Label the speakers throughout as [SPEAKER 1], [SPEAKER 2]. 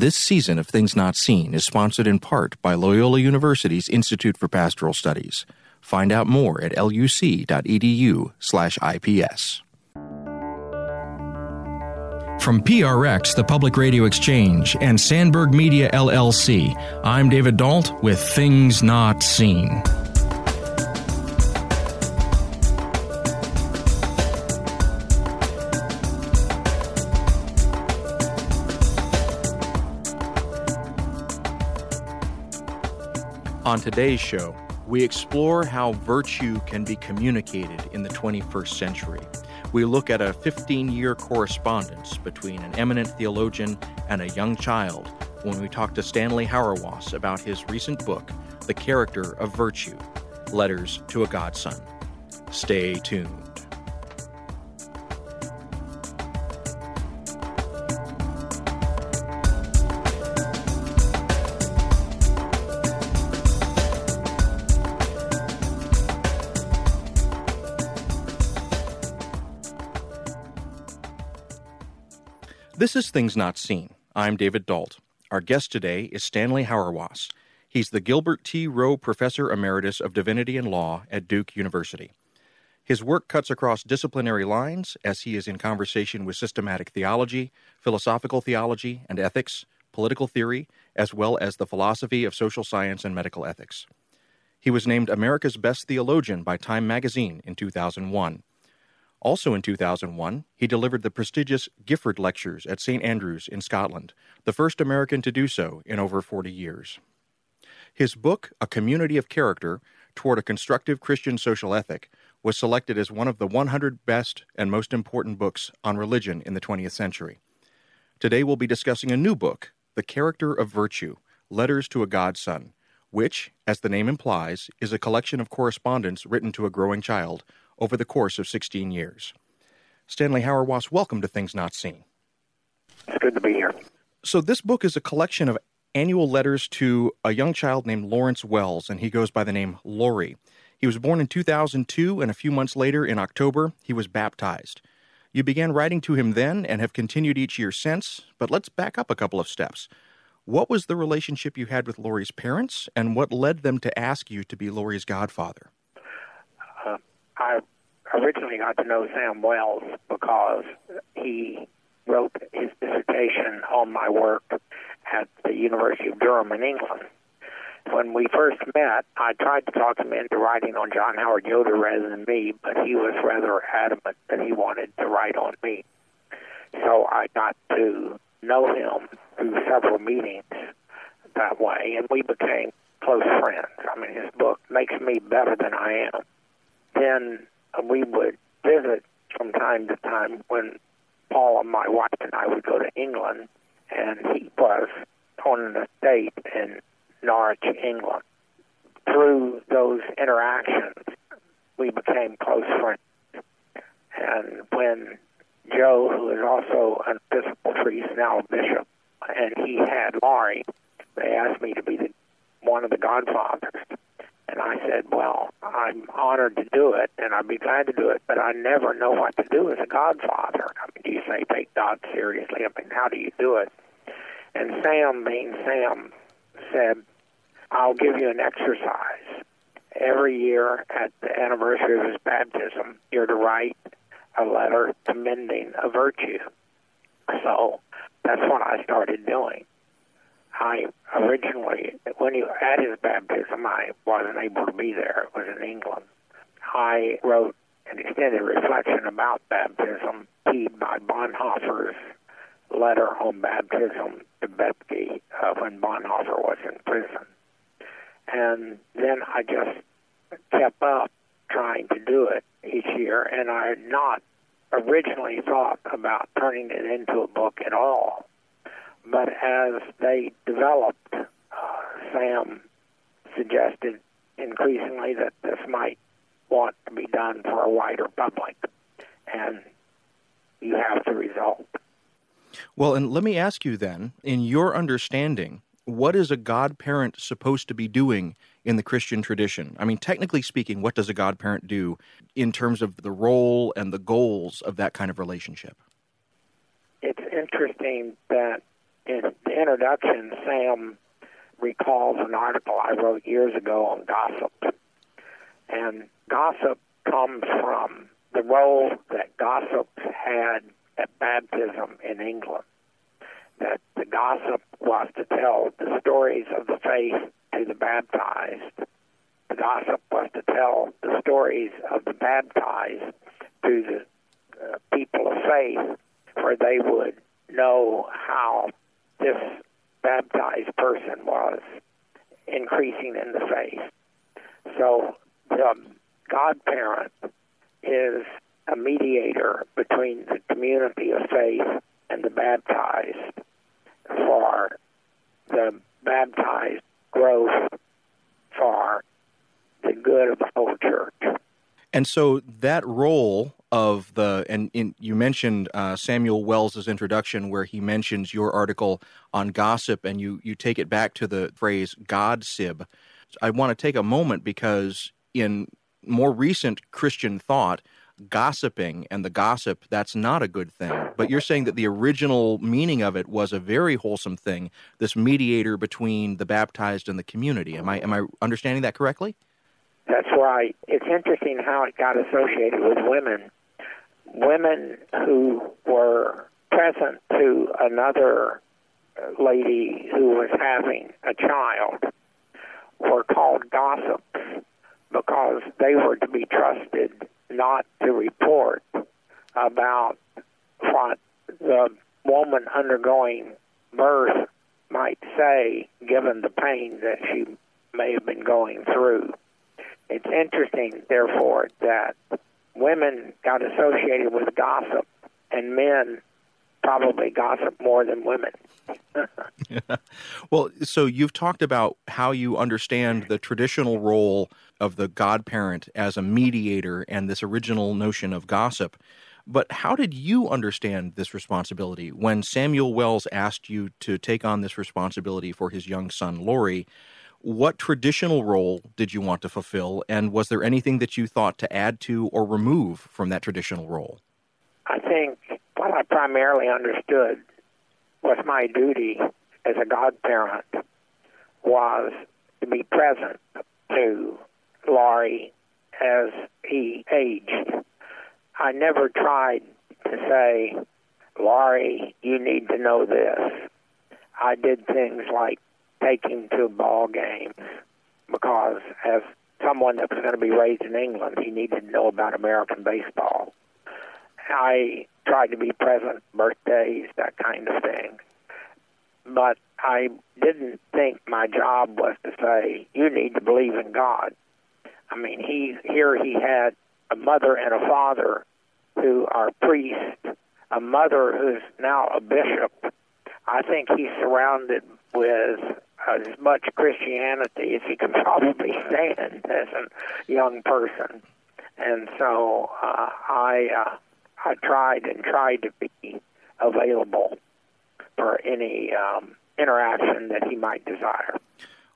[SPEAKER 1] This season of Things Not Seen is sponsored in part by Loyola University's Institute for Pastoral Studies. Find out more at luc.edu/ips. From PRX, the Public Radio Exchange, and Sandberg Media LLC, I'm David Dault with Things Not Seen. On today's show, we explore how virtue can be communicated in the 21st century. We look at a 15 year correspondence between an eminent theologian and a young child when we talk to Stanley Hauerwas about his recent book, The Character of Virtue Letters to a Godson. Stay tuned. This is Things Not Seen. I'm David Dault. Our guest today is Stanley Hauerwas. He's the Gilbert T. Rowe Professor Emeritus of Divinity and Law at Duke University. His work cuts across disciplinary lines as he is in conversation with systematic theology, philosophical theology and ethics, political theory, as well as the philosophy of social science and medical ethics. He was named America's Best Theologian by Time magazine in 2001. Also in 2001, he delivered the prestigious Gifford Lectures at St. Andrews in Scotland, the first American to do so in over 40 years. His book, A Community of Character Toward a Constructive Christian Social Ethic, was selected as one of the 100 best and most important books on religion in the 20th century. Today we'll be discussing a new book, The Character of Virtue Letters to a Godson, which, as the name implies, is a collection of correspondence written to a growing child over the course of 16 years. Stanley Hauerwas, welcome to Things Not Seen.
[SPEAKER 2] It's good to be here.
[SPEAKER 1] So, this book is a collection of annual letters to a young child named Lawrence Wells, and he goes by the name Laurie. He was born in 2002, and a few months later, in October, he was baptized. You began writing to him then and have continued each year since, but let's back up a couple of steps. What was the relationship you had with Laurie's parents, and what led them to ask you to be Laurie's godfather?
[SPEAKER 2] I originally got to know Sam Wells because he wrote his dissertation on my work at the University of Durham in England. When we first met, I tried to talk him into writing on John Howard Yoder rather than me, but he was rather adamant that he wanted to write on me. So I got to know him through several meetings that way, and we became close friends. I mean, his book makes me better than I am then we would visit from time to time when Paul and my wife and I would go to England, and he was on an estate in Norwich, England. Through those interactions, we became close friends. And when Jo, who is also an Episcopal priest, now a bishop, and he had Laurie, they asked me to be the, one of the godfathers. And I said, Well, I'm honored to do it, and I'd be glad to do it, but I never know what to do as a godfather. I mean, do you say take God seriously? I mean, how do you do it? And Sam, being Sam, said, I'll give you an exercise. Every year at the anniversary of his baptism, you're to write a letter commending a virtue. So that's what I started doing. I originally, when he at his baptism, I wasn't able to be there. It was in England. I wrote an extended reflection about baptism, keyed by Bonhoeffer's letter on baptism to Bethge uh, when Bonhoeffer was in prison. And then I just kept up trying to do it each year, and I had not originally thought about turning it into a book at all. But as they developed, uh, Sam suggested increasingly that this might want to be done for a wider public, and you have the result.
[SPEAKER 1] Well, and let me ask you then, in your understanding, what is a godparent supposed to be doing in the Christian tradition? I mean, technically speaking, what does a godparent do in terms of the role and the goals of that kind of relationship?
[SPEAKER 2] It's interesting that in the introduction, Sam recalls an article I wrote years ago on gossip. And gossip comes from the role that gossips had at baptism in England. That the gossip was to tell the stories of the faith to the baptized. The gossip was to tell the stories of the baptized to the uh, people of faith, where they would know how this baptized person was increasing in the faith. So the godparent is a mediator between the community of faith and the baptized for the baptized growth for the good of the whole church.
[SPEAKER 1] And so that role of the and in, you mentioned uh, Samuel Wells's introduction where he mentions your article on gossip and you you take it back to the phrase God sib. I want to take a moment because in more recent Christian thought, gossiping and the gossip that's not a good thing. But you're saying that the original meaning of it was a very wholesome thing, this mediator between the baptized and the community. Am I am I understanding that correctly?
[SPEAKER 2] That's right. It's interesting how it got associated with women women who were present to another lady who was having a child were called gossips because they were to be trusted not to report about what the woman undergoing birth might say given the pain that she may have been going through. It's interesting, therefore, that women got associated with gossip, and men probably gossip more than women.
[SPEAKER 1] well, so you've talked about how you understand the traditional role of the godparent as a mediator and this original notion of gossip. But how did you understand this responsibility when Samuel Wells asked you to take on this responsibility for his young son, Laurie? What traditional role did you want to fulfill, and was there anything that you thought to add to or remove from that traditional role?
[SPEAKER 2] I think what I primarily understood was my duty as a godparent was to be present to Laurie as he aged. I never tried to say, Laurie, you need to know this. I did things like taking to ball games because as someone that was going to be raised in England, he needed to know about American baseball. I tried to be present, birthdays, that kind of thing. But I didn't think my job was to say, you need to believe in God. I mean, he here he had a mother and a father who are priests, a mother who's now a bishop. I think he's surrounded with as much Christianity as he can probably stand as a young person. And so uh, I uh, I tried and tried to be available for any um, interaction that he might desire.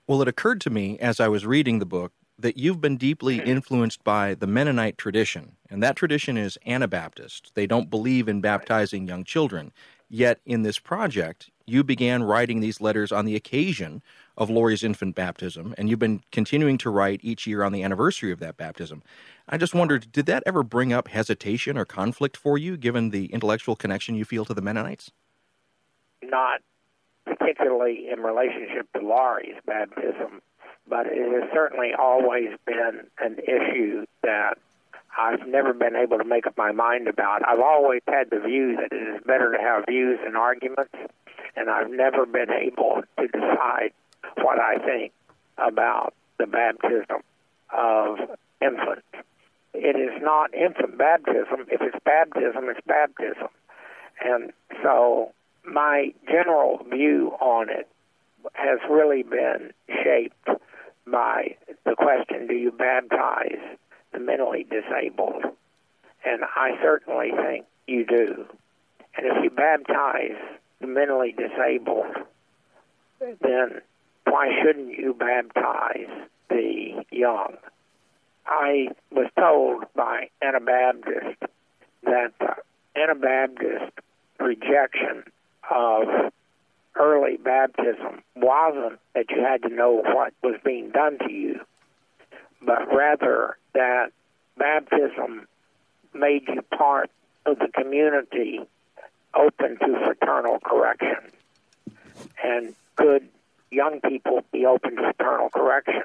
[SPEAKER 1] Well, it occurred to me as I was reading the book that you've been deeply influenced by the Mennonite tradition, and that tradition is Anabaptist. They don't believe in baptizing young children. Yet, in this project, you began writing these letters on the occasion of Laurie's infant baptism, and you've been continuing to write each year on the anniversary of that baptism. I just wondered, did that ever bring up hesitation or conflict for you, given the intellectual connection you feel to the Mennonites?
[SPEAKER 2] Not particularly in relationship to Laurie's baptism, but it has certainly always been an issue that I've never been able to make up my mind about. I've always had the view that it is better to have views and arguments, and I've never been able to decide what I think about the baptism of infants. It is not infant baptism. If it's baptism, it's baptism. And so my general view on it has really been shaped by the question do you baptize the mentally disabled. And I certainly think you do. And if you baptize mentally disabled, then why shouldn't you baptize the young? I was told by Anabaptist that the Anabaptist rejection of early baptism wasn't that you had to know what was being done to you, but rather that baptism made you part of the community open to fraternal correction. And could young people be open to fraternal correction?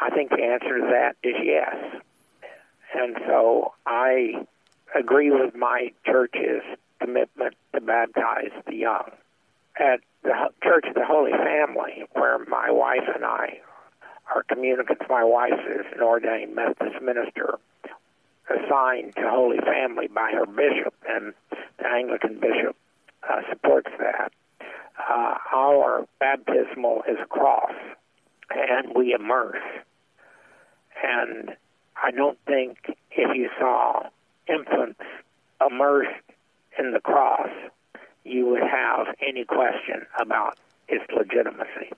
[SPEAKER 2] I think the answer to that is yes. And so I agree with my church's commitment to baptize the young. At the Church of the Holy Family, where my wife and I are communicants, my wife is an ordained Methodist minister assigned to Holy Family by her bishop, and the Anglican bishop uh, supports that. Uh, our baptismal is a cross, and we immerse. And I don't think if you saw infants immersed in the cross, you would have any question about its legitimacy.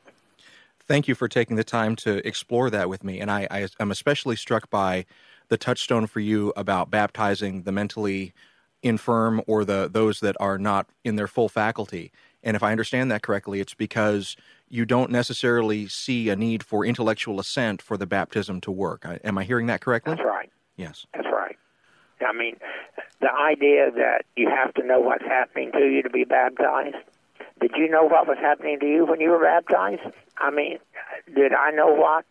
[SPEAKER 1] Thank you for taking the time to explore that with me. And I, I am especially struck by the touchstone for you about baptizing the mentally infirm or the those that are not in their full faculty. And if I understand that correctly, it's because you don't necessarily see a need for intellectual assent for the baptism to work. Am I hearing that correctly?
[SPEAKER 2] That's right.
[SPEAKER 1] Yes.
[SPEAKER 2] That's right. I mean, the idea that you have to know what's happening to you to be baptized. Did you know what was happening to you when you were baptized? I mean, did I know what?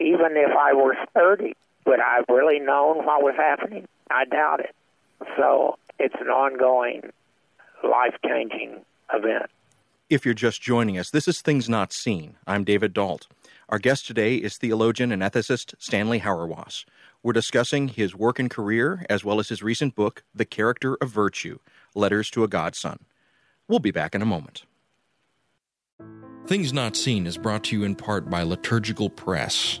[SPEAKER 2] Even if I were 30, would I have really known what was happening? I doubt it. So it's an ongoing, life changing event.
[SPEAKER 1] If you're just joining us, this is Things Not Seen. I'm David Dault. Our guest today is theologian and ethicist Stanley Hauerwas. We're discussing his work and career, as well as his recent book, The Character of Virtue Letters to a Godson. We'll be back in a moment. Things Not Seen is brought to you in part by Liturgical Press.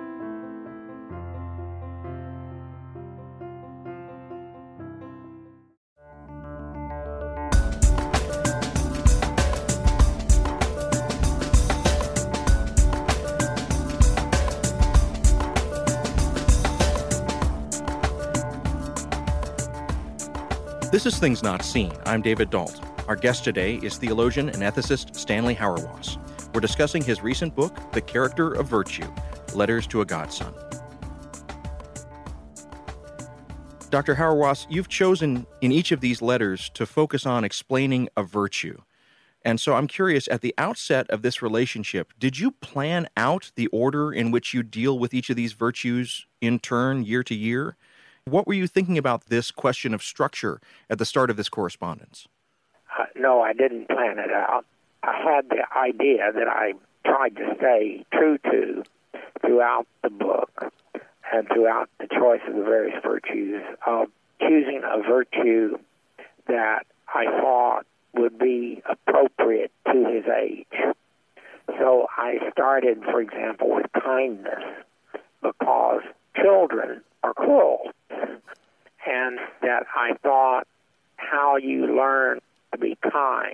[SPEAKER 1] This is Things Not Seen. I'm David Dault. Our guest today is theologian and ethicist Stanley Hauerwas. We're discussing his recent book, The Character of Virtue Letters to a Godson. Dr. Hauerwas, you've chosen in each of these letters to focus on explaining a virtue. And so I'm curious at the outset of this relationship, did you plan out the order in which you deal with each of these virtues in turn year to year? What were you thinking about this question of structure at the start of this correspondence?
[SPEAKER 2] Uh, no, I didn't plan it out. I had the idea that I tried to stay true to throughout the book and throughout the choice of the various virtues of choosing a virtue that I thought would be appropriate to his age. So I started, for example, with kindness because children are cruel and that I thought how you learn to be kind,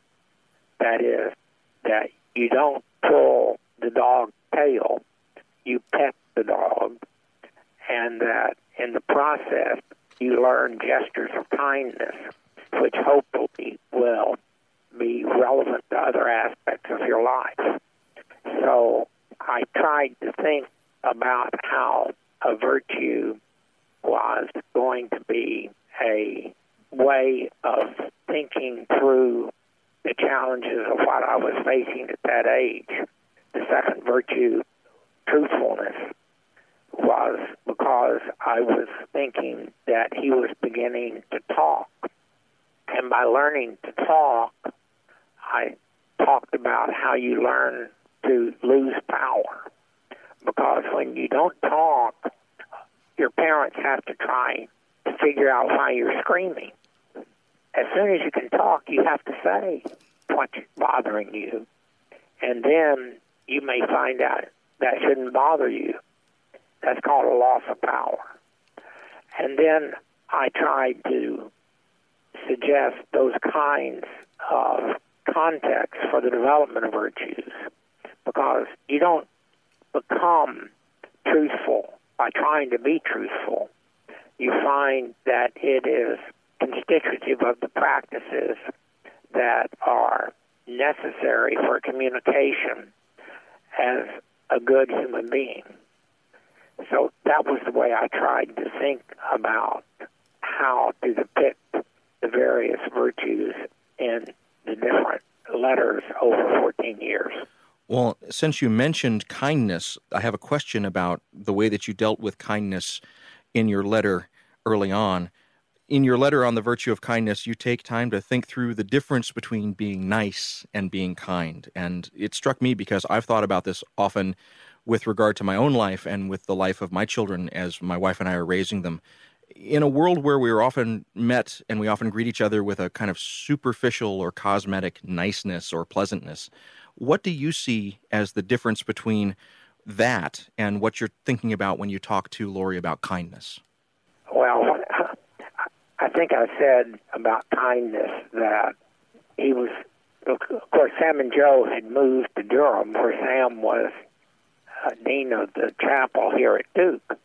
[SPEAKER 2] that is, that you don't pull the dog's tail, you pet the dog, and that in the process you learn gestures of kindness, which hopefully will be relevant to other aspects of your life. So I tried to think about how a virtue was going to be a way of thinking through the challenges of what I was facing at that age. The second virtue, truthfulness, was because I was thinking that he was beginning to talk. And by learning to talk, I talked about how you learn to lose power. Because when you don't talk, your parents have to try to figure out why you're screaming. As soon as you can talk, you have to say what's bothering you. And then you may find out that shouldn't bother you. That's called a loss of power. And then I tried to suggest those kinds of context for the development of virtues because you don't become truthful by trying to be truthful. You find that it is constitutive of the practices that are necessary for communication as a good human being. So that was the way I tried to think about how to depict the various virtues in the different letters over 14 years.
[SPEAKER 1] Well, since you mentioned kindness, I have a question about the way that you dealt with kindness in your letter early on. In your letter on the virtue of kindness, you take time to think through the difference between being nice and being kind. And it struck me because I've thought about this often with regard to my own life and with the life of my children as my wife and I are raising them in a world where we're often met and we often greet each other with a kind of superficial or cosmetic niceness or pleasantness, what do you see as the difference between that and what you're thinking about when you talk to Laurie about kindness?
[SPEAKER 2] Well, I think I said about kindness that he was, of course, Sam and Jo had moved to Durham, where Sam was uh, dean of the chapel here at Duke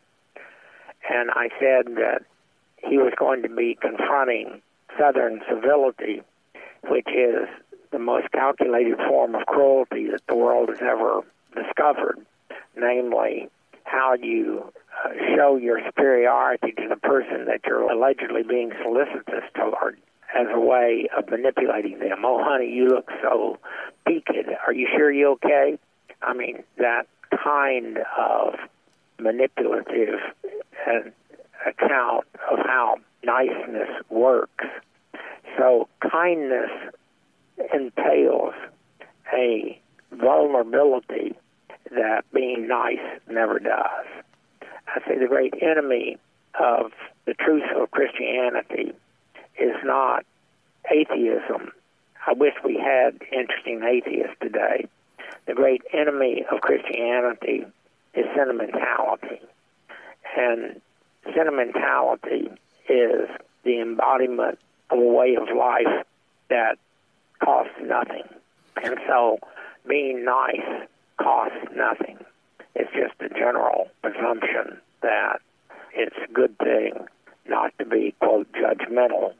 [SPEAKER 2] and I said that he was going to be confronting Southern civility, which is the most calculated form of cruelty that the world has ever discovered, namely how you uh, show your superiority to the person that you're allegedly being solicitous toward as a way of manipulating them. Oh, honey, you look so peaked. Are you sure you're okay? I mean, that kind of manipulative account of how niceness works. So kindness entails a vulnerability that being nice never does. I say the great enemy of the truth of Christianity is not atheism. I wish we had interesting atheists today. The great enemy of Christianity is sentimentality. And sentimentality is the embodiment of a way of life that costs nothing. And so being nice costs nothing. It's just a general presumption that it's a good thing not to be, quote, judgmental,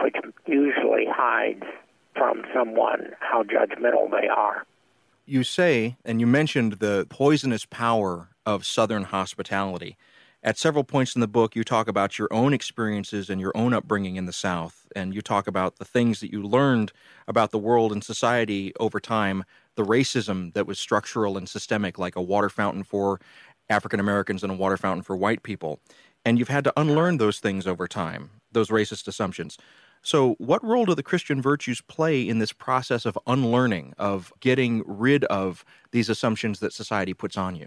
[SPEAKER 2] which usually hides from someone how judgmental they are.
[SPEAKER 1] You say, and you mentioned the poisonous power of Southern hospitality. At several points in the book, you talk about your own experiences and your own upbringing in the South, and you talk about the things that you learned about the world and society over time, the racism that was structural and systemic, like a water fountain for African Americans and a water fountain for white people. And you've had to unlearn those things over time, those racist assumptions. So, what role do the Christian virtues play in this process of unlearning, of getting rid of these assumptions that society puts on you?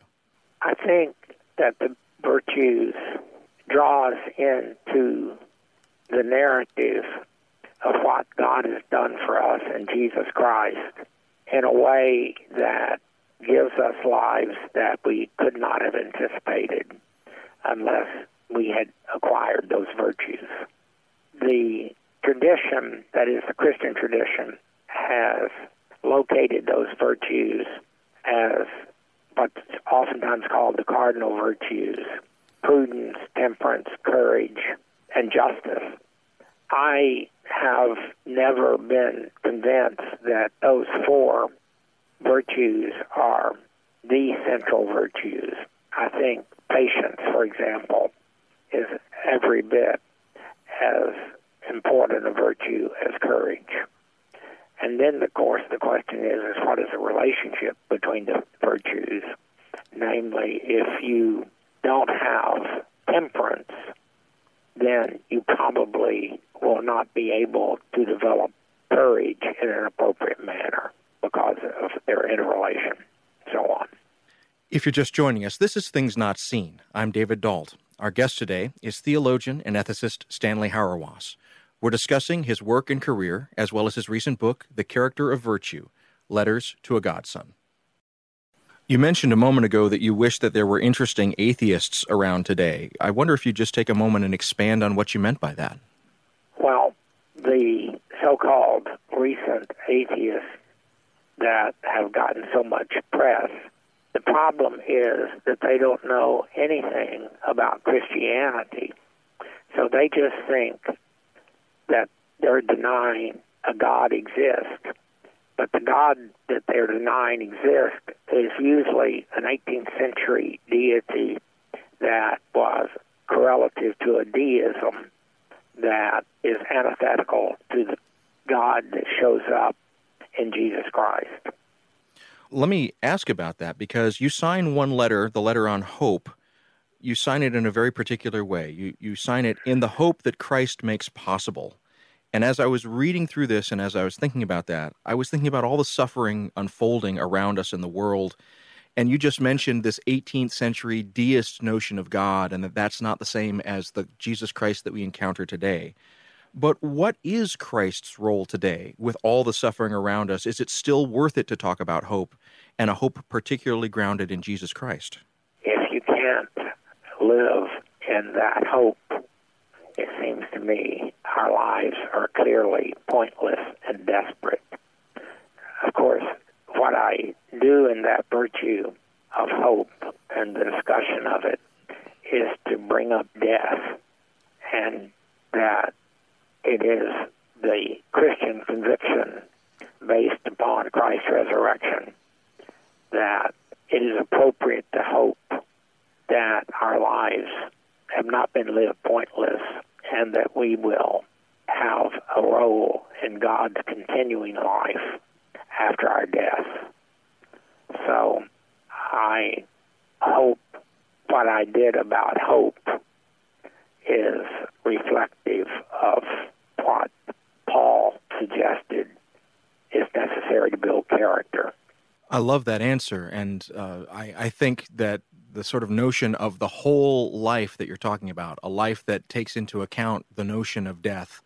[SPEAKER 2] I think that the virtues draws into the narrative of what God has done for us in Jesus Christ in a way that gives us lives that we could not have anticipated unless we had acquired those virtues. The tradition, that is the Christian tradition, has located those virtues as what's oftentimes called the cardinal virtues prudence, temperance, courage, and justice. I have never been convinced that those four virtues are the central virtues. I think patience, for example, is every bit as important a virtue as courage. And then, of course, the question is, is what is the relationship between the virtues? Namely, if you don't have temperance, then you probably will not be able to develop courage in an appropriate manner because of their interrelation, so on.
[SPEAKER 1] If you're just joining us, this is Things Not Seen. I'm David Dault. Our guest today is theologian and ethicist Stanley Hauerwas. We're discussing his work and career, as well as his recent book, The Character of Virtue Letters to a Godson. You mentioned a moment ago that you wish that there were interesting atheists around today. I wonder if you'd just take a moment and expand on what you meant by that.
[SPEAKER 2] Well, the so called recent atheists that have gotten so much press, the problem is that they don't know anything about Christianity. So they just think that they're denying a God exists. But the God that they're denying exists is usually an 18th century deity that was correlative to a deism that is antithetical to the God that shows up in Jesus Christ.
[SPEAKER 1] Let me ask about that because you sign one letter, the letter on hope. You sign it in a very particular way. You, you sign it in the hope that Christ makes possible. And as I was reading through this and as I was thinking about that, I was thinking about all the suffering unfolding around us in the world. And you just mentioned this 18th century deist notion of God and that that's not the same as the Jesus Christ that we encounter today. But what is Christ's role today with all the suffering around us? Is it still worth it to talk about hope and a hope particularly grounded in Jesus Christ?
[SPEAKER 2] If you can't live in that hope, it seems to me our lives are clearly pointless and desperate. Of course, what I do in that virtue of hope and the discussion of it is to bring up death and that it is the Christian conviction based upon Christ's resurrection that it is appropriate to hope that our lives have not been lived pointless and that we will have a role in God's continuing life after our death. So I hope what I did about hope is reflective of what Paul suggested is necessary to build character.
[SPEAKER 1] I love that answer, and uh, I, I think that the sort of notion of the whole life that you're talking about, a life that takes into account the notion of death,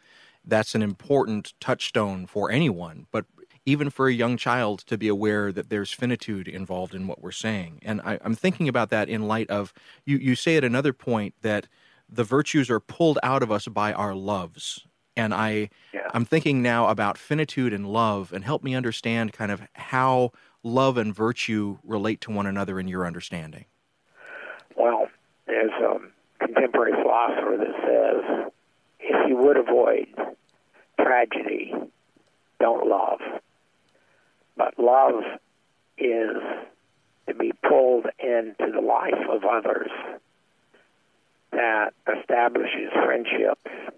[SPEAKER 1] that's an important touchstone for anyone, but even for a young child to be aware that there's finitude involved in what we're saying. And I, am thinking about that in light of you, you say at another point that the virtues are pulled out of us by our loves. And I, yeah. I'm thinking now about finitude and love, and help me understand kind of how love and virtue relate to one another in your understanding.
[SPEAKER 2] There's a contemporary philosopher that says if you would avoid tragedy, don't love. But love is to be pulled into the life of others that establishes friendships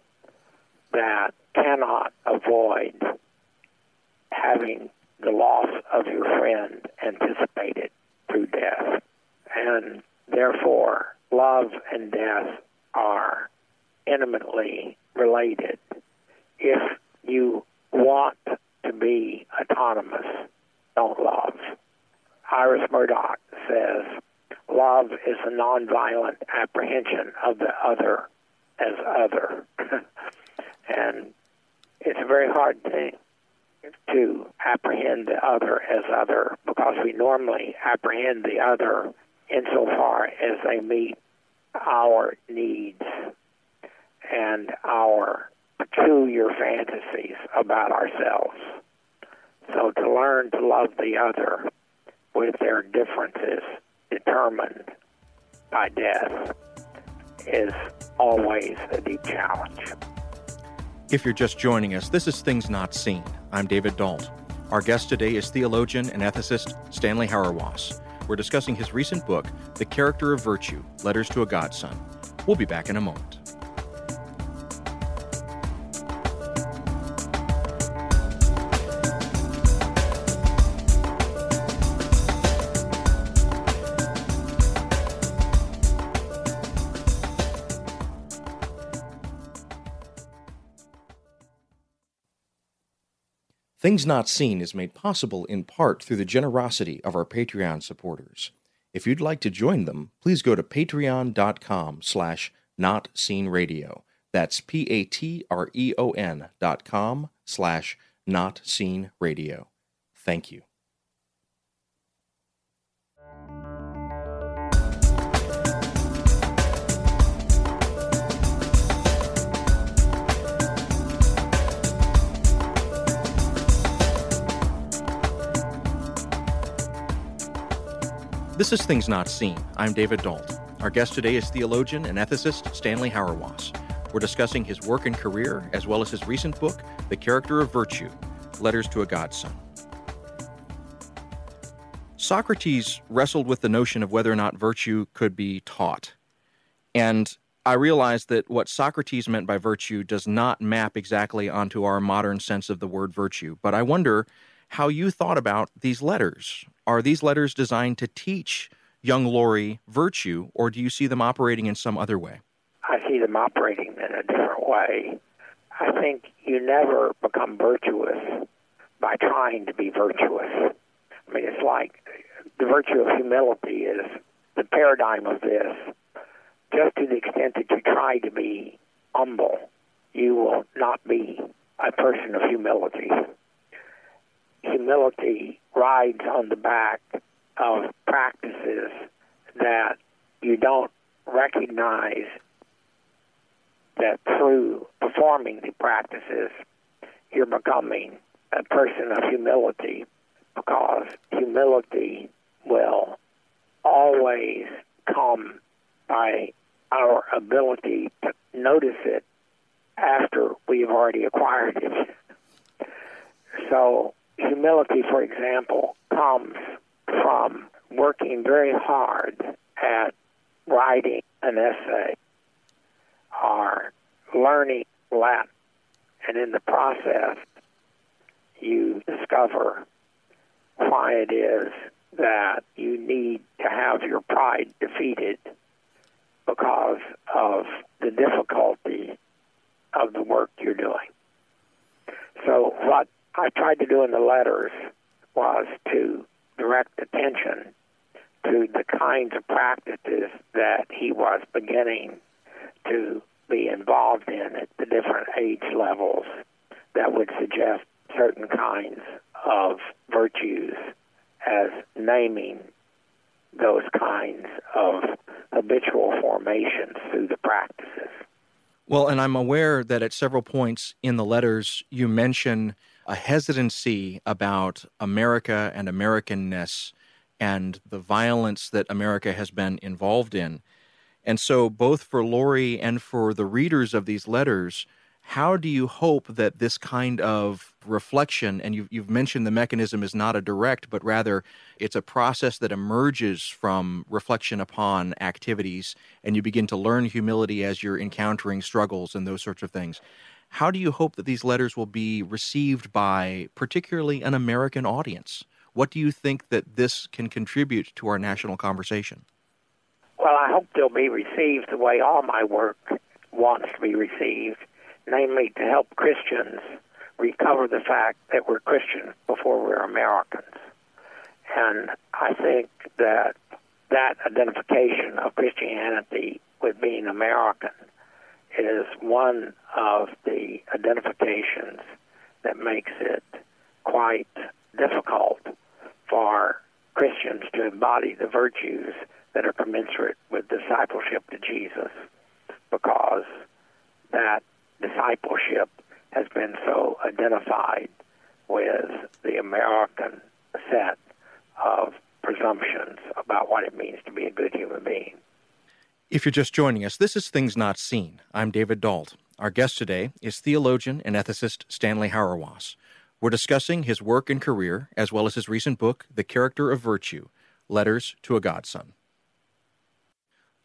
[SPEAKER 2] that cannot avoid having the loss of your friend anticipated through death. And Therefore, love and death are intimately related. If you want to be autonomous, don't love. Iris Murdoch says, love is a nonviolent apprehension of the other as other. and it's a very hard thing to apprehend the other as other because we normally apprehend the other insofar as they meet our needs and our peculiar fantasies about ourselves. So to learn to love the other with their differences determined by death is always a deep challenge.
[SPEAKER 1] If you're just joining us, this is Things Not Seen. I'm David Dault. Our guest today is theologian and ethicist Stanley Hauerwas. We're discussing his recent book, The Character of Virtue Letters to a Godson. We'll be back in a moment. Things Not Seen is made possible in part through the generosity of our Patreon supporters. If you'd like to join them, please go to patreon.com slash notseenradio. That's P-A-T-R-E-O-N dot com slash notseenradio. Thank you. This is Things Not Seen. I'm David Dault. Our guest today is theologian and ethicist Stanley Hauerwas. We're discussing his work and career, as well as his recent book, The Character of Virtue Letters to a Godson. Socrates wrestled with the notion of whether or not virtue could be taught. And I realized that what Socrates meant by virtue does not map exactly onto our modern sense of the word virtue. But I wonder how you thought about these letters. Are these letters designed to teach young Laurie virtue, or do you see them operating in some other way?
[SPEAKER 2] I see them operating in a different way. I think you never become virtuous by trying to be virtuous. I mean, it's like the virtue of humility is the paradigm of this. Just to the extent that you try to be humble, you will not be a person of humility. Humility rides on the back of practices that you don't recognize that through performing the practices, you're becoming a person of humility because humility will always come by our ability to notice it after we've already acquired it. So, humility, for example, comes from working very hard at writing an essay or learning Latin. And in the process, you discover why it is that you need to have your pride defeated because of the difficulty of the work you're doing. So, what I tried to do in the letters was to direct attention to the kinds of practices that he was beginning to be involved in at the different age levels that would suggest certain kinds of virtues as naming those kinds of habitual formations through the practices.
[SPEAKER 1] Well, and I'm aware that at several points in the letters you mention a hesitancy about America and Americanness and the violence that America has been involved in. And so, both for Laurie and for the readers of these letters, how do you hope that this kind of reflection, and you've, you've mentioned the mechanism is not a direct, but rather it's a process that emerges from reflection upon activities, and you begin to learn humility as you're encountering struggles and those sorts of things. How do you hope that these letters will be received by particularly an American audience? What do you think that this can contribute to our national conversation?
[SPEAKER 2] Well, I hope they'll be received the way all my work wants to be received namely to help Christians recover the fact that we're Christians before we're Americans. And I think that that identification of Christianity with being American is one of the identifications that makes it quite difficult for Christians to embody the virtues that are commensurate with discipleship to Jesus because that discipleship has been so identified with the American set of presumptions about what it means to be a good human being.
[SPEAKER 1] If you're just joining us, this is Things Not Seen. I'm David Dault. Our guest today is theologian and ethicist Stanley Hauerwas. We're discussing his work and career, as well as his recent book, The Character of Virtue Letters to a Godson.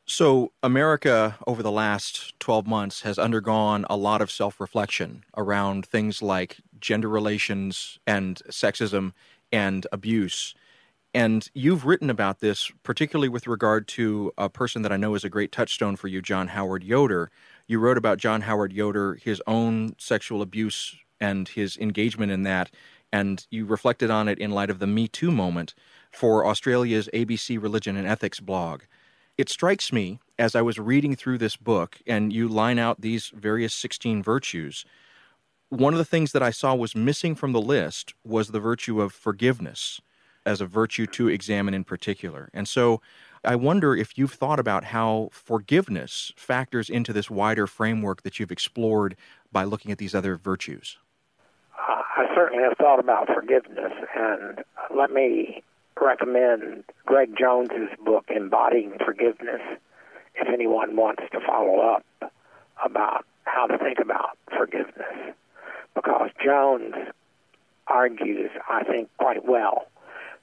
[SPEAKER 1] So, America over the last 12 months has undergone a lot of self reflection around things like gender relations and sexism and abuse. And you've written about this, particularly with regard to a person that I know is a great touchstone for you, John Howard Yoder. You wrote about John Howard Yoder, his own sexual abuse and his engagement in that, and you reflected on it in light of the Me Too moment for Australia's ABC Religion and Ethics blog. It strikes me as I was reading through this book and you line out these various 16 virtues, one of the things that I saw was missing from the list was the virtue of forgiveness as a virtue to examine in particular. And so I wonder if you've thought about how forgiveness factors into this wider framework that you've explored by looking at these other virtues.
[SPEAKER 2] Uh, I certainly have thought about forgiveness, and let me recommend Greg Jones's book, Embodying Forgiveness, if anyone wants to follow up about how to think about forgiveness. Because Jones argues, I think, quite well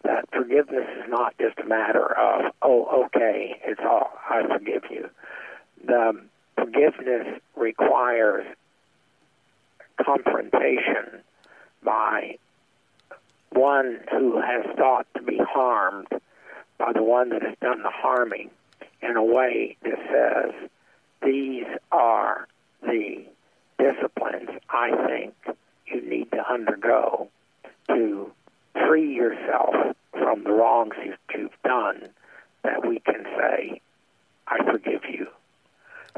[SPEAKER 2] that forgiveness is not just a matter of, oh, okay, it's all, I forgive you. The forgiveness requires confrontation by one who has thought to be harmed by the one that has done the harming in a way that says, these are the disciplines I think you need to undergo to free yourself from the wrongs you've done, that we can say, I forgive you.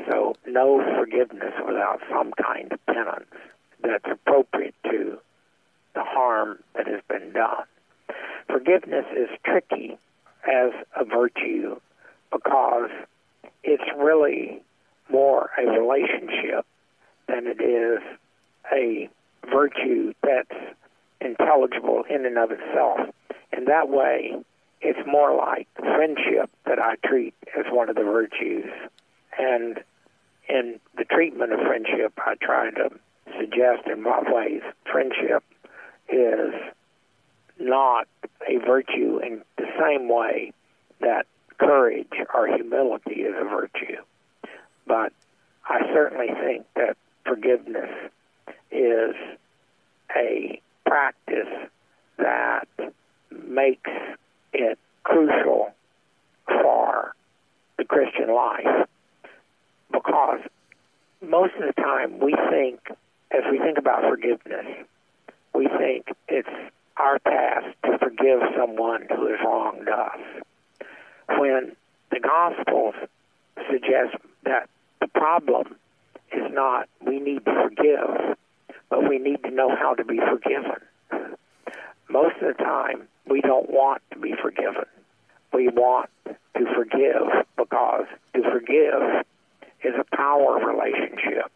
[SPEAKER 2] So, no forgiveness without some kind of penance that's appropriate to the harm that has been done. Forgiveness is tricky as a virtue because it's really more a relationship than it is a virtue that's intelligible in and of itself. And that way, it's more like friendship that I treat as one of the virtues. And in the treatment of friendship, I try to suggest in what ways friendship is not a virtue in the same way that courage or humility is a virtue. But I certainly think that forgiveness is a practice that makes it crucial for the Christian life because most of the time we think, as we think about forgiveness, we think it's our task to forgive someone who has wronged us. When the Gospels suggest that the problem is not we need to forgive, but we need to know how to be forgiven. Most of the time, we don't want to be forgiven. We want to forgive because to forgive is a power relationship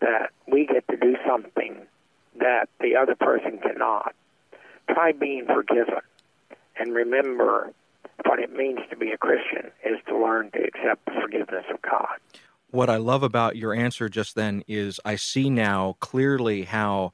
[SPEAKER 2] that we get to do something that the other person cannot. Try being forgiven and remember what it means to be a Christian is to learn to accept the forgiveness of God.
[SPEAKER 1] What I love about your answer just then is I see now clearly how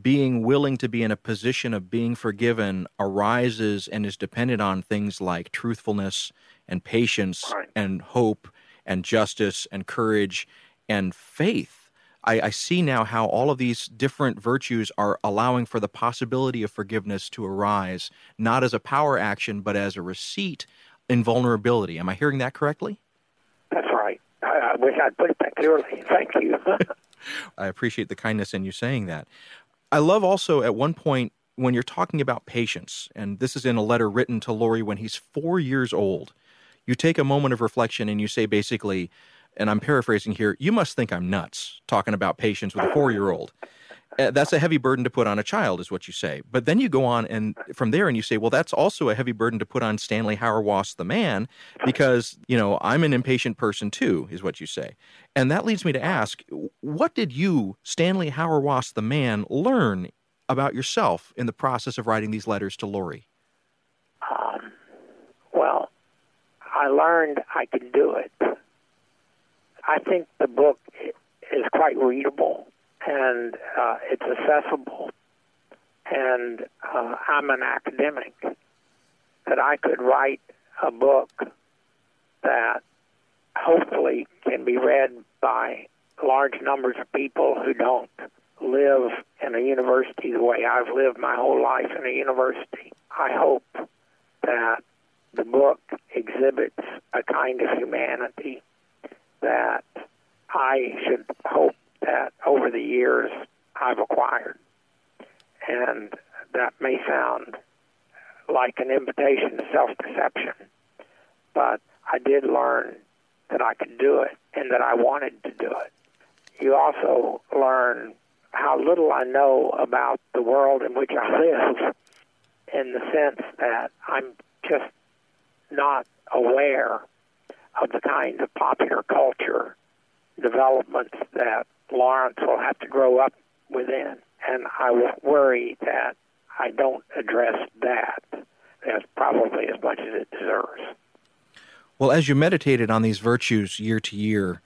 [SPEAKER 1] being willing to be in a position of being forgiven arises and is dependent on things like truthfulness and patience
[SPEAKER 2] right.
[SPEAKER 1] and hope and justice and courage and faith. I, I, see now how all of these different virtues are allowing for the possibility of forgiveness to arise, not as a power action, but as a receipt in vulnerability. Am I hearing that correctly?
[SPEAKER 2] I, wish I'd put it that clearly. Thank you.
[SPEAKER 1] I appreciate the kindness in you saying that. I love also at one point when you're talking about patience, and this is in a letter written to Laurie when he's four years old, you take a moment of reflection and you say basically, and I'm paraphrasing here, you must think I'm nuts talking about patience with a four year old. Uh, that's a heavy burden to put on a child, is what you say. But then you go on and from there and you say, well, that's also a heavy burden to put on Stanley Hauerwas, the man, because, you know, I'm an impatient person too, is what you say. And that leads me to ask, what did you, Stanley Hauerwas, the man, learn about yourself in the process of writing these letters to Laurie?
[SPEAKER 2] Um, well, I learned I could do it. I think the book is quite readable and uh, it's accessible. And uh, I'm an academic, that I could write a book that hopefully can be read by large numbers of people who don't live in a university the way I've lived my whole life in a university. I hope that the book exhibits a kind of humanity that I should hope that over the years I've acquired. And that may sound like an invitation to self deception, but I did learn that I could do it and that I wanted to do it. You also learn how little I know about the world in which I live in the sense that I'm just not aware of the kind of popular culture developments that Laurence will have to grow up within. And I worry that I don't address that. as probably as much as it deserves.
[SPEAKER 1] Well, as you meditated on these virtues year to year,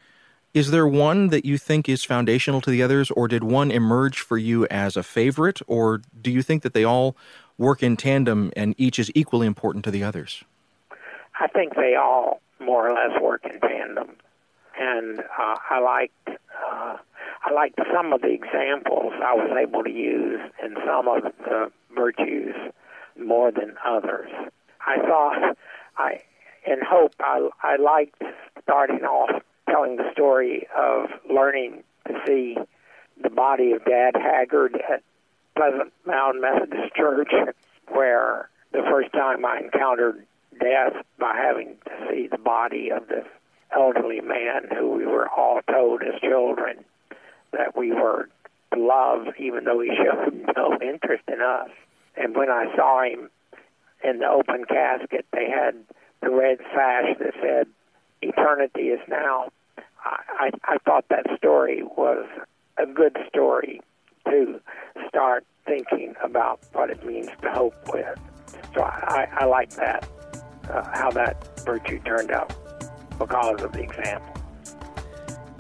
[SPEAKER 1] is there one that you think is foundational to the others, or did one emerge for you as a favorite, or do you think that they all work in tandem and each is equally important to the others?
[SPEAKER 2] I think they all more or less work in tandem, and uh, I liked uh, I liked some of the examples I was able to use in some of the virtues more than others. I thought I in hope I I liked starting off telling the story of learning to see the body of Dad Haggard at Pleasant Mound Methodist Church, where the first time I encountered death by having to see the body of this elderly man who we were all told as children that we were to love, even though he showed no interest in us. And when I saw him in the open casket, they had the red sash that said, Eternity is now. I, I, I thought that story was a good story to start thinking about what it means to hope with. So I, I, like that, uh, how that virtue turned out because of the example.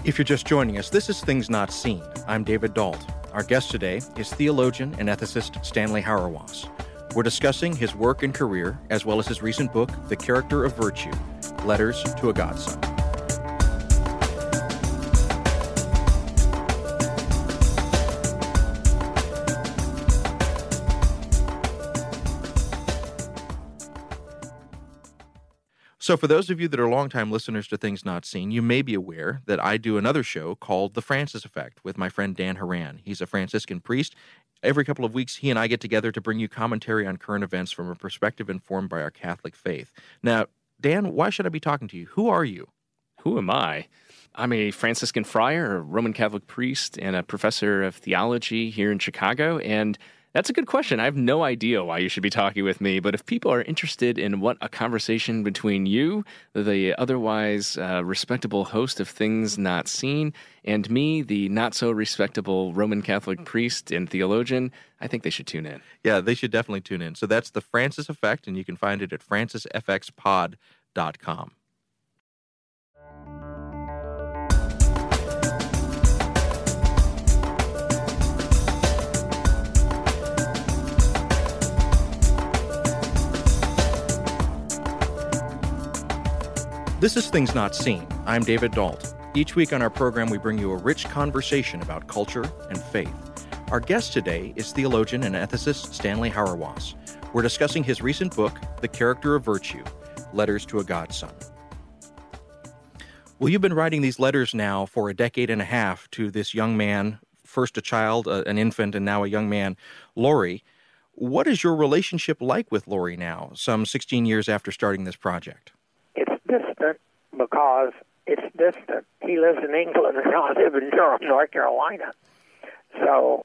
[SPEAKER 1] If you're just joining us, this is Things Not Seen. I'm David Dault. Our guest today is theologian and ethicist Stanley Hauerwas. We're discussing his work and career, as well as his recent book, The Character of Virtue Letters to a Godson. So, for those of you that are longtime listeners to Things Not Seen, you may be aware that I do another show called The Francis Effect with my friend Dan Horan. He's a Franciscan priest. Every couple of weeks, he and I get together to bring you commentary on current events from a perspective informed by our Catholic faith. Now, Dan, why should I be talking to you? Who are you?
[SPEAKER 3] Who am I? I'm a Franciscan friar, a Roman Catholic priest, and a professor of theology here in Chicago. And that's a good question. I have no idea why you should be talking with me, but if people are interested in what a conversation between you, the otherwise uh, respectable host of Things Not Seen, and me, the not so respectable Roman Catholic priest and theologian, I think they should tune in.
[SPEAKER 1] Yeah, they should definitely tune in. So that's the Francis Effect, and you can find it at francisfxpod.com. This is Things Not Seen. I'm David Dault. Each week on our program, we bring you a rich conversation about culture and faith. Our guest today is theologian and ethicist Stanley Hauerwas. We're discussing his recent book, The Character of Virtue Letters to a Godson. Well, you've been writing these letters now for a decade and a half to this young man, first a child, an infant, and now a young man, Laurie. What is your relationship like with Laurie now, some 16 years after starting this project?
[SPEAKER 2] Because it's distant. He lives in England and I live in Durham, North Carolina. So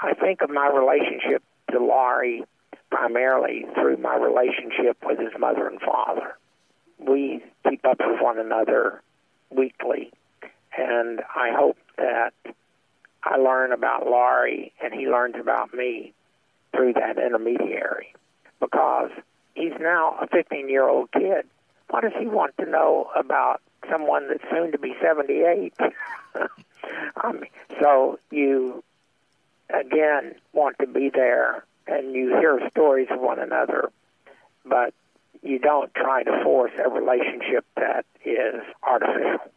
[SPEAKER 2] I think of my relationship to Laurie primarily through my relationship with his mother and father. We keep up with one another weekly, and I hope that I learn about Laurie and he learns about me through that intermediary because he's now a 15 year old kid what does he want to know about someone that's soon to be 78? um, so you, again, want to be there and you hear stories of one another, but you don't try to force a relationship that is artificial.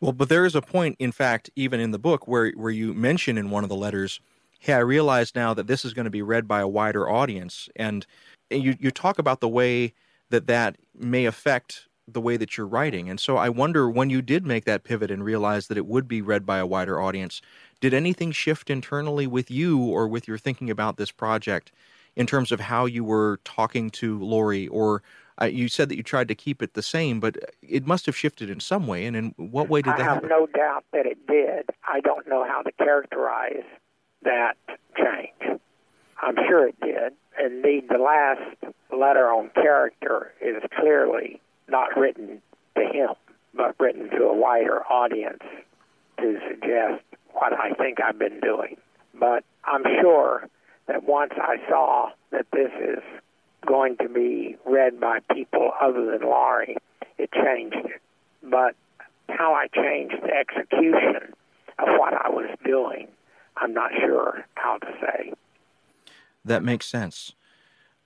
[SPEAKER 1] Well, but there is a point, in fact, even in the book, where, where you mention in one of the letters, hey, I realize now that this is going to be read by a wider audience. And you, you talk about the way that that may affect the way that you're writing. And so I wonder when you did make that pivot and realize that it would be read by a wider audience, did anything shift internally with you or with your thinking about this project in terms of how you were talking to Laurie Or uh, you said that you tried to keep it the same, but it must have shifted in some way. And in what way did
[SPEAKER 2] I
[SPEAKER 1] that
[SPEAKER 2] have
[SPEAKER 1] happen?
[SPEAKER 2] no doubt that it did. I don't know how to characterize that change. I'm sure it did. Indeed, the last letter on character is clearly not written to him, but written to a wider audience to suggest what I think I've been doing. But I'm sure that once I saw that this is going to be read by people other than Laurie, it changed it. But how I changed the execution of what I was doing, I'm not sure how to say.
[SPEAKER 1] That makes sense.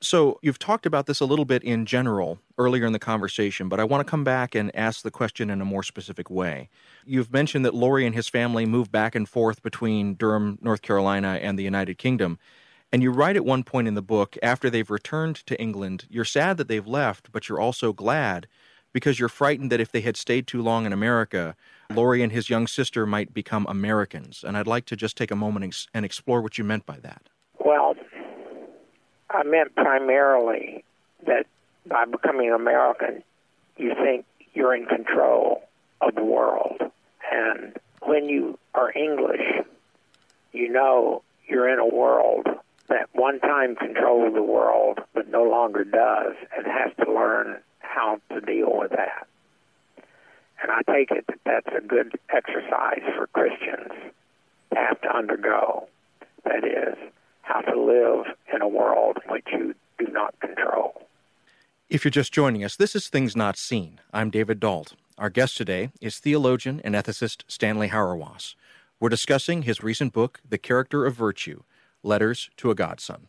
[SPEAKER 1] So, you've talked about this a little bit in general earlier in the conversation, but I want to come back and ask the question in a more specific way. You've mentioned that Laurie and his family moved back and forth between Durham, North Carolina, and the United Kingdom. And you write at one point in the book, after they've returned to England, you're sad that they've left, but you're also glad because you're frightened that if they had stayed too long in America, Laurie and his young sister might become Americans. And I'd like to just take a moment and explore what you meant by that.
[SPEAKER 2] Well, I meant primarily that by becoming American, you think you're in control of the world. And when you are English, you know you're in a world that one time controlled the world but no longer does and has to learn how to deal with that. And I take it that that's a good exercise for Christians to have to undergo. That is, how to live in a world which you do not control.
[SPEAKER 1] If you're just joining us, this is Things Not Seen. I'm David Dault. Our guest today is theologian and ethicist Stanley Hauerwas. We're discussing his recent book, The Character of Virtue Letters to a Godson.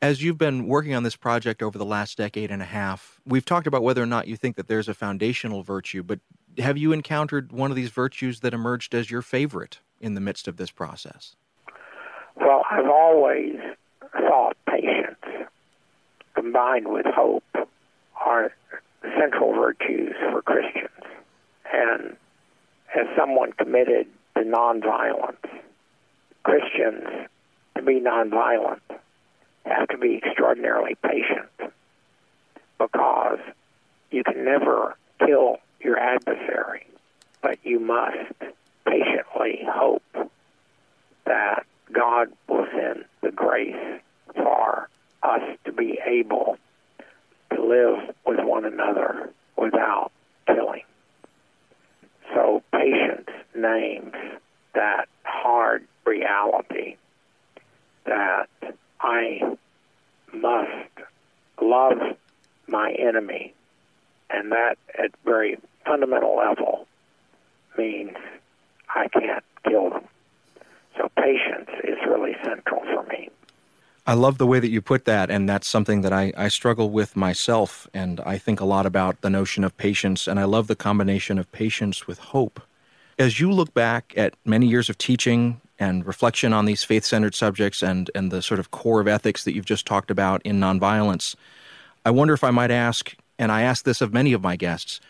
[SPEAKER 1] As you've been working on this project over the last decade and a half, we've talked about whether or not you think that there's a foundational virtue, but have you encountered one of these virtues that emerged as your favorite in the midst of this process?
[SPEAKER 2] Well, I've always thought patience combined with hope are central virtues for Christians. And as someone committed to nonviolence, Christians, to be nonviolent, have to be extraordinarily patient because you can never kill your adversary, but you must patiently hope that God will send the grace for us to be able to live with one another without killing. So patience names that hard reality that I must love my enemy, and that at very fundamental level means I can't kill them. So patience is really central for me.
[SPEAKER 1] I love the way that you put that, and that's something that I, I struggle with myself. And I think a lot about the notion of patience, and I love the combination of patience with hope. As you look back at many years of teaching and reflection on these faith centered subjects and, and the sort of core of ethics that you've just talked about in nonviolence, I wonder if I might ask, and I ask this of many of my guests,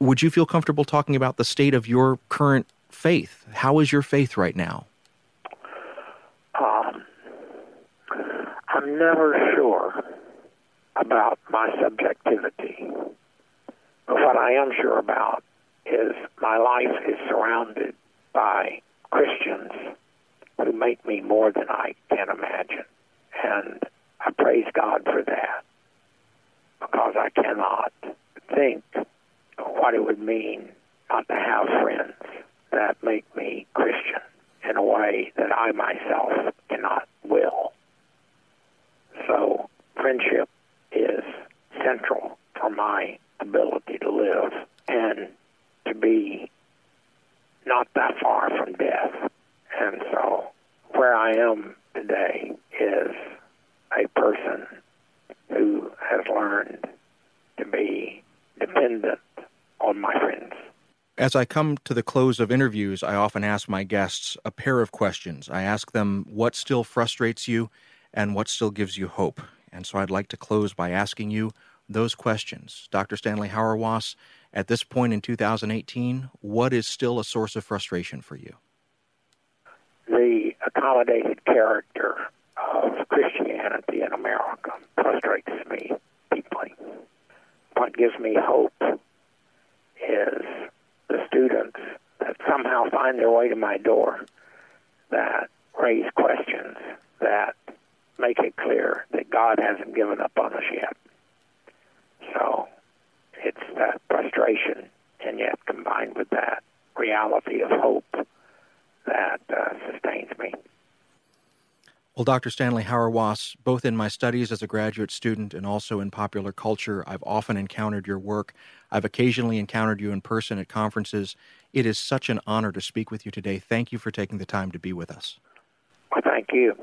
[SPEAKER 1] would you feel comfortable talking about the state of your current faith? How is your faith right now?
[SPEAKER 2] Um, Never sure about my subjectivity. But what I am sure about is my life is surrounded by Christians who make me more than I can imagine. And I praise God for that because I cannot think what it would mean not to have friends that make me Christian in a way that I myself cannot will. So friendship is central for my ability to live and to be not that far from death. And so where I am today is a person who has learned to be dependent on my friends.
[SPEAKER 1] As I come to the close of interviews, I often ask my guests a pair of questions. I ask them what still frustrates you and what still gives you hope. And so I'd like to close by asking you those questions. Dr. Stanley Hauerwas, at this point in 2018, what is still a source of frustration for you?
[SPEAKER 2] The accommodated character of Christianity in America frustrates me deeply. What gives me hope is the students that somehow find their way to my door that raise questions that make it clear that God hasn't given up on us yet. So it's that frustration, and yet combined with that reality of hope that uh, sustains me.
[SPEAKER 1] Well, Dr. Stanley Hauerwas, both in my studies as a graduate student and also in popular culture, I've often encountered your work. I've occasionally encountered you in person at conferences. It is such an honor to speak with you today. Thank you for taking the time to be with us.
[SPEAKER 2] Well, thank you.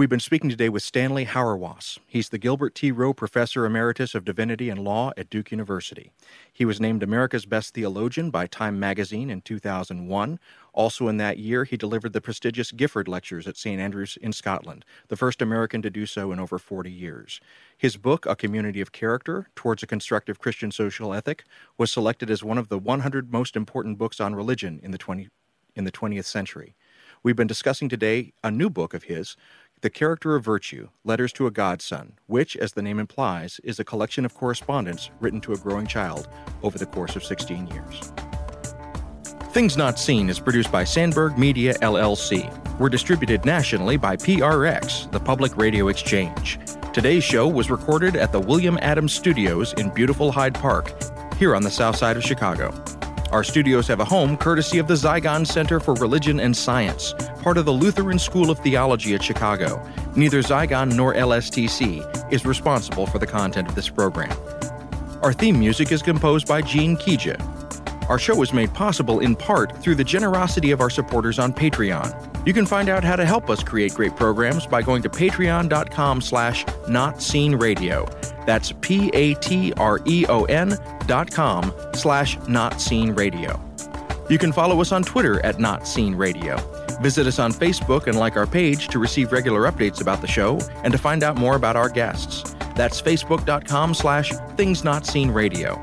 [SPEAKER 1] We've been speaking today with Stanley Hauerwas. He's the Gilbert T. Rowe Professor Emeritus of Divinity and Law at Duke University. He was named America's Best Theologian by Time magazine in 2001. Also in that year, he delivered the prestigious Gifford Lectures at St. Andrews in Scotland, the first American to do so in over 40 years. His book, A Community of Character Towards a Constructive Christian Social Ethic, was selected as one of the 100 most important books on religion in the, 20, in the 20th century. We've been discussing today a new book of his the Character of Virtue Letters to a Godson, which, as the name implies, is a collection of correspondence written to a growing child over the course of 16 years. Things Not Seen is produced by Sandberg Media LLC. We're distributed nationally by PRX, the Public Radio Exchange. Today's show was recorded at the William Adams Studios in beautiful Hyde Park, here on the south side of Chicago. Our studios have a home courtesy of the Zygon Center for Religion and Science, part of the Lutheran School of Theology at Chicago. Neither Zygon nor LSTC is responsible for the content of this program. Our theme music is composed by Gene Kija. Our show is made possible in part through the generosity of our supporters on Patreon. You can find out how to help us create great programs by going to patreon.com slash notseenradio. That's P-A-T-R-E-O-N dot com slash notseenradio. You can follow us on Twitter at Not Seen Radio. Visit us on Facebook and like our page to receive regular updates about the show and to find out more about our guests. That's facebook.com slash things not seen radio.